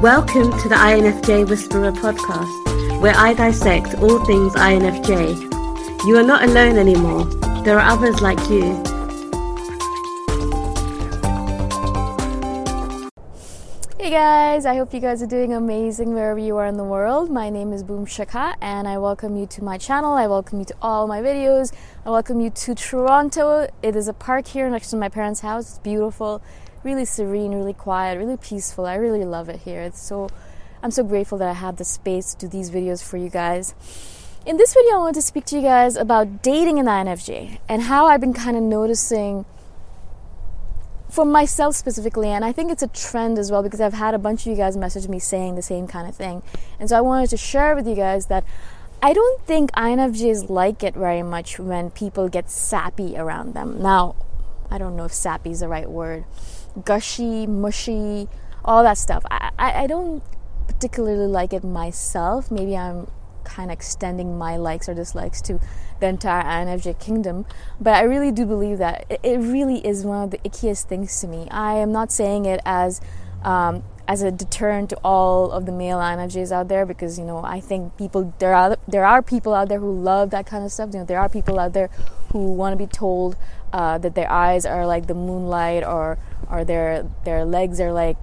Welcome to the INFJ Whisperer podcast, where I dissect all things INFJ. You are not alone anymore, there are others like you. Hey guys, I hope you guys are doing amazing wherever you are in the world. My name is Boom Shikha and I welcome you to my channel. I welcome you to all my videos. I welcome you to Toronto. It is a park here next to my parents' house. It's beautiful, really serene, really quiet, really peaceful. I really love it here. It's so I'm so grateful that I have the space to do these videos for you guys. In this video, I want to speak to you guys about dating an INFJ and how I've been kind of noticing for myself specifically, and I think it's a trend as well because I've had a bunch of you guys message me saying the same kind of thing. And so I wanted to share with you guys that I don't think INFJs like it very much when people get sappy around them. Now, I don't know if sappy is the right word. Gushy, mushy, all that stuff. I, I, I don't particularly like it myself. Maybe I'm kind of extending my likes or dislikes to the entire INFJ kingdom. But I really do believe that it, really is one of the ickiest things to me. I am not saying it as um, as a deterrent to all of the male INFJs out there because you know I think people there are there are people out there who love that kind of stuff. You know there are people out there who want to be told uh, that their eyes are like the moonlight or or their their legs are like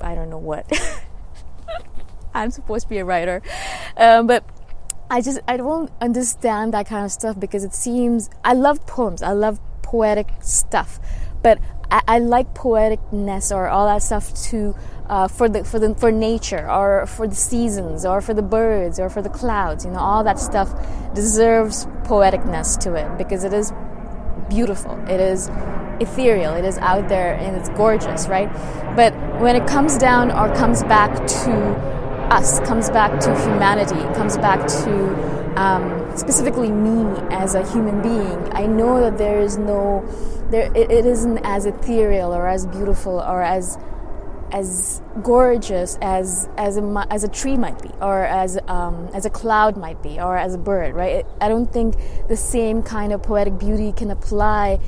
I don't know what. I'm supposed to be a writer, um, but I just I don't understand that kind of stuff because it seems I love poems. I love poetic stuff, but I, I like poeticness or all that stuff to uh, for the for the for nature or for the seasons or for the birds or for the clouds. You know, all that stuff deserves poeticness to it because it is beautiful. It is ethereal. It is out there and it's gorgeous, right? But when it comes down or comes back to us, comes back to humanity, comes back to um, specifically me as a human being. I know that there is no, there it, it isn't as ethereal or as beautiful or as as gorgeous as as a as a tree might be, or as um, as a cloud might be, or as a bird. Right? I don't think the same kind of poetic beauty can apply,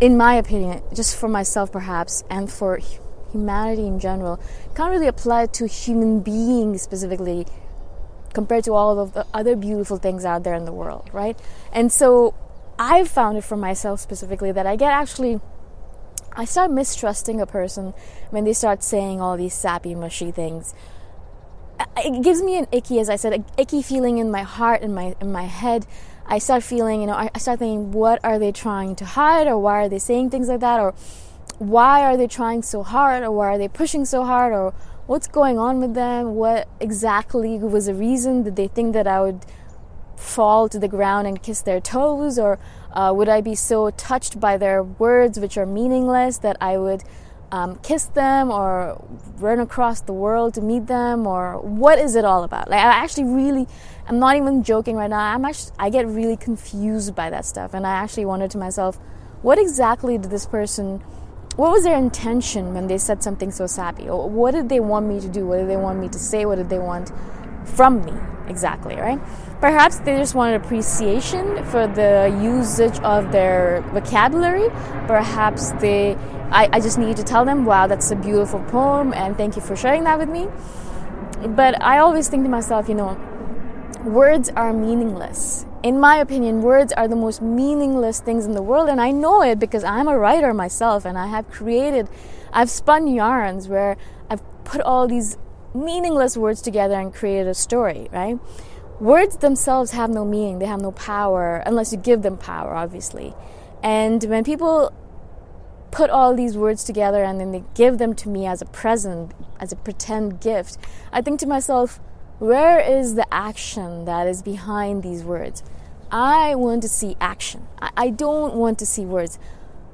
in my opinion, just for myself perhaps, and for humanity in general can't really apply to human beings specifically compared to all of the other beautiful things out there in the world, right? And so I've found it for myself specifically that I get actually I start mistrusting a person when they start saying all these sappy, mushy things. It gives me an icky, as I said, an icky feeling in my heart, and my in my head. I start feeling, you know, I start thinking, what are they trying to hide, or why are they saying things like that, or why are they trying so hard or why are they pushing so hard or what's going on with them what exactly was the reason did they think that i would fall to the ground and kiss their toes or uh, would i be so touched by their words which are meaningless that i would um, kiss them or run across the world to meet them or what is it all about like i actually really i'm not even joking right now i'm actually i get really confused by that stuff and i actually wondered to myself what exactly did this person what was their intention when they said something so sappy? What did they want me to do? What did they want me to say? What did they want from me exactly, right? Perhaps they just wanted appreciation for the usage of their vocabulary. Perhaps they, I, I just need to tell them, wow, that's a beautiful poem, and thank you for sharing that with me. But I always think to myself, you know, words are meaningless. In my opinion, words are the most meaningless things in the world, and I know it because I'm a writer myself and I have created, I've spun yarns where I've put all these meaningless words together and created a story, right? Words themselves have no meaning, they have no power, unless you give them power, obviously. And when people put all these words together and then they give them to me as a present, as a pretend gift, I think to myself, where is the action that is behind these words? I want to see action. I, don't want to see words.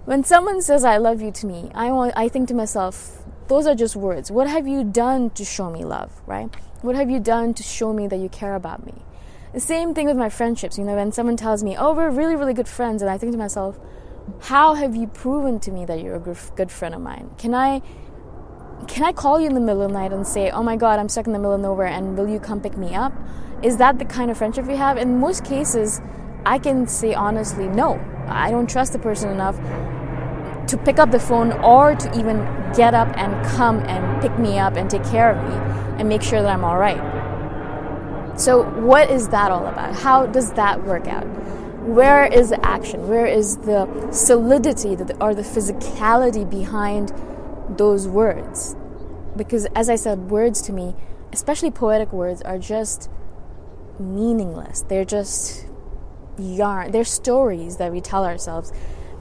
When someone says I love you to me, I want I think to myself, those are just words. What have you done to show me love, right? What have you done to show me that you care about me? The same thing with my friendships. You know, when someone tells me, "Oh, we're really, really good friends," and I think to myself, "How have you proven to me that you're a good friend of mine? Can I, can I call you in the middle of the night and say, "Oh my God, I'm stuck in the middle of nowhere, and will you come pick me up?" Is that the kind of friendship we have? In most cases, I can say honestly, no. I don't trust the person enough to pick up the phone or to even get up and come and pick me up and take care of me and make sure that I'm all right. So, what is that all about? How does that work out? Where is the action? Where is the solidity or the physicality behind those words? Because, as I said, words to me, especially poetic words, are just meaningless. They're just yarn, they're stories that we tell ourselves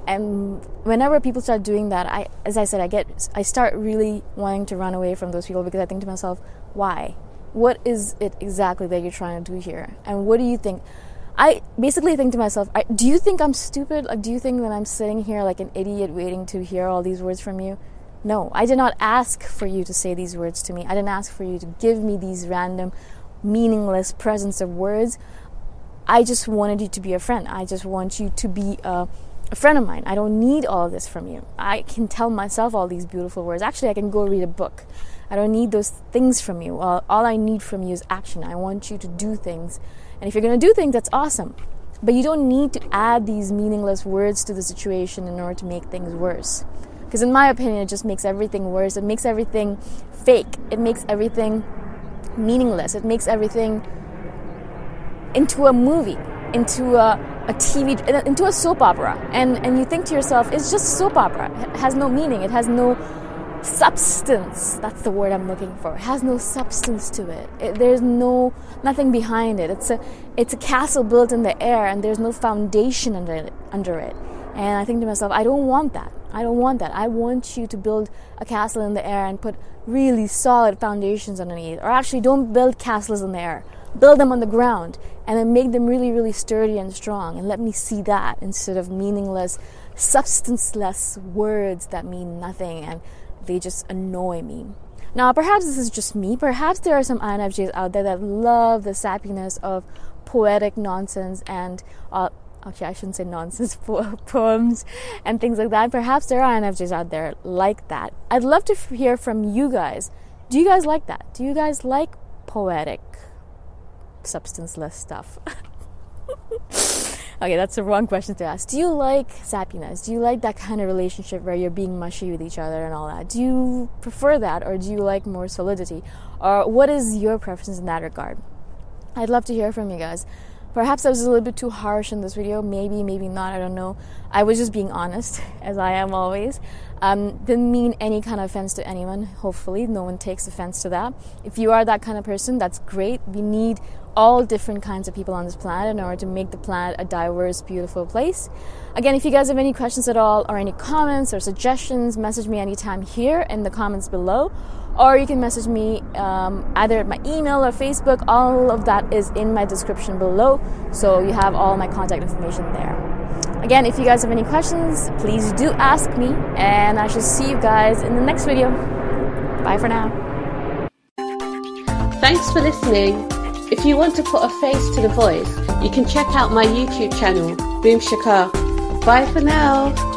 and whenever people start doing that i as i said i get i start really wanting to run away from those people because i think to myself why? What is it exactly that you're trying to do here? And what do you think? I basically think to myself I, do you think i'm stupid? Like do you think that i'm sitting here like an idiot waiting to hear all these words from you? No. I did not ask for you to say these words to me. I didn't ask for you to give me these random meaningless presents of words. I just wanted you to be a friend. I just want you to be a a friend of mine. I don't need all of this from you. I can tell myself all these beautiful words. Actually, I can go read a book. I don't need those things from you. All, all I need from you is action. I want you to do things. And if you're going to do things, that's awesome. But you don't need to add these meaningless words to the situation in order to make things worse. Because, in my opinion, it just makes everything worse. It makes everything fake. It makes everything meaningless. It makes everything into a movie, into a a TV into a soap opera, and and you think to yourself, it's just soap opera. It has no meaning. It has no substance. That's the word I'm looking for. It has no substance to it. it. There's no nothing behind it. It's a it's a castle built in the air, and there's no foundation under it. Under it. And I think to myself, I don't want that. I don't want that. I want you to build a castle in the air and put really solid foundations underneath. Or actually, don't build castles in the air build them on the ground and then make them really, really sturdy and strong. And let me see that instead of meaningless, substanceless words that mean nothing and they just annoy me. Now, perhaps this is just me. Perhaps there are some INFJs out there that love the sappiness of poetic nonsense and, uh, okay, I shouldn't say nonsense, poems and things like that. Perhaps there are INFJs out there like that. I'd love to hear from you guys. Do you guys like that? Do you guys like poetic substanceless stuff? okay, that's the wrong question to ask. Do you like sappiness? Do you like that kind of relationship where you're being mushy with each other and all that? Do you prefer that or do you like more solidity? Or what is your preference in that regard? I'd love to hear from you guys. Perhaps I was a little bit too harsh in this video. Maybe, maybe not. I don't know. I was just being honest, as I am always. Um, didn't mean any kind of offense to anyone. Hopefully, no one takes offense to that. If you are that kind of person, that's great. We need all different kinds of people on this planet in order to make the planet a diverse, beautiful place. Again, if you guys have any questions at all, or any comments or suggestions, message me anytime here in the comments below, or you can message me um, either at my email or Facebook. All of that is in my description below, so you have all my contact information there. Again, if you guys have any questions, please do ask me, and I shall see you guys in the next video. Bye for now. Thanks for listening. If you want to put a face to the voice, you can check out my YouTube channel, Boom Shikha. Bye for now.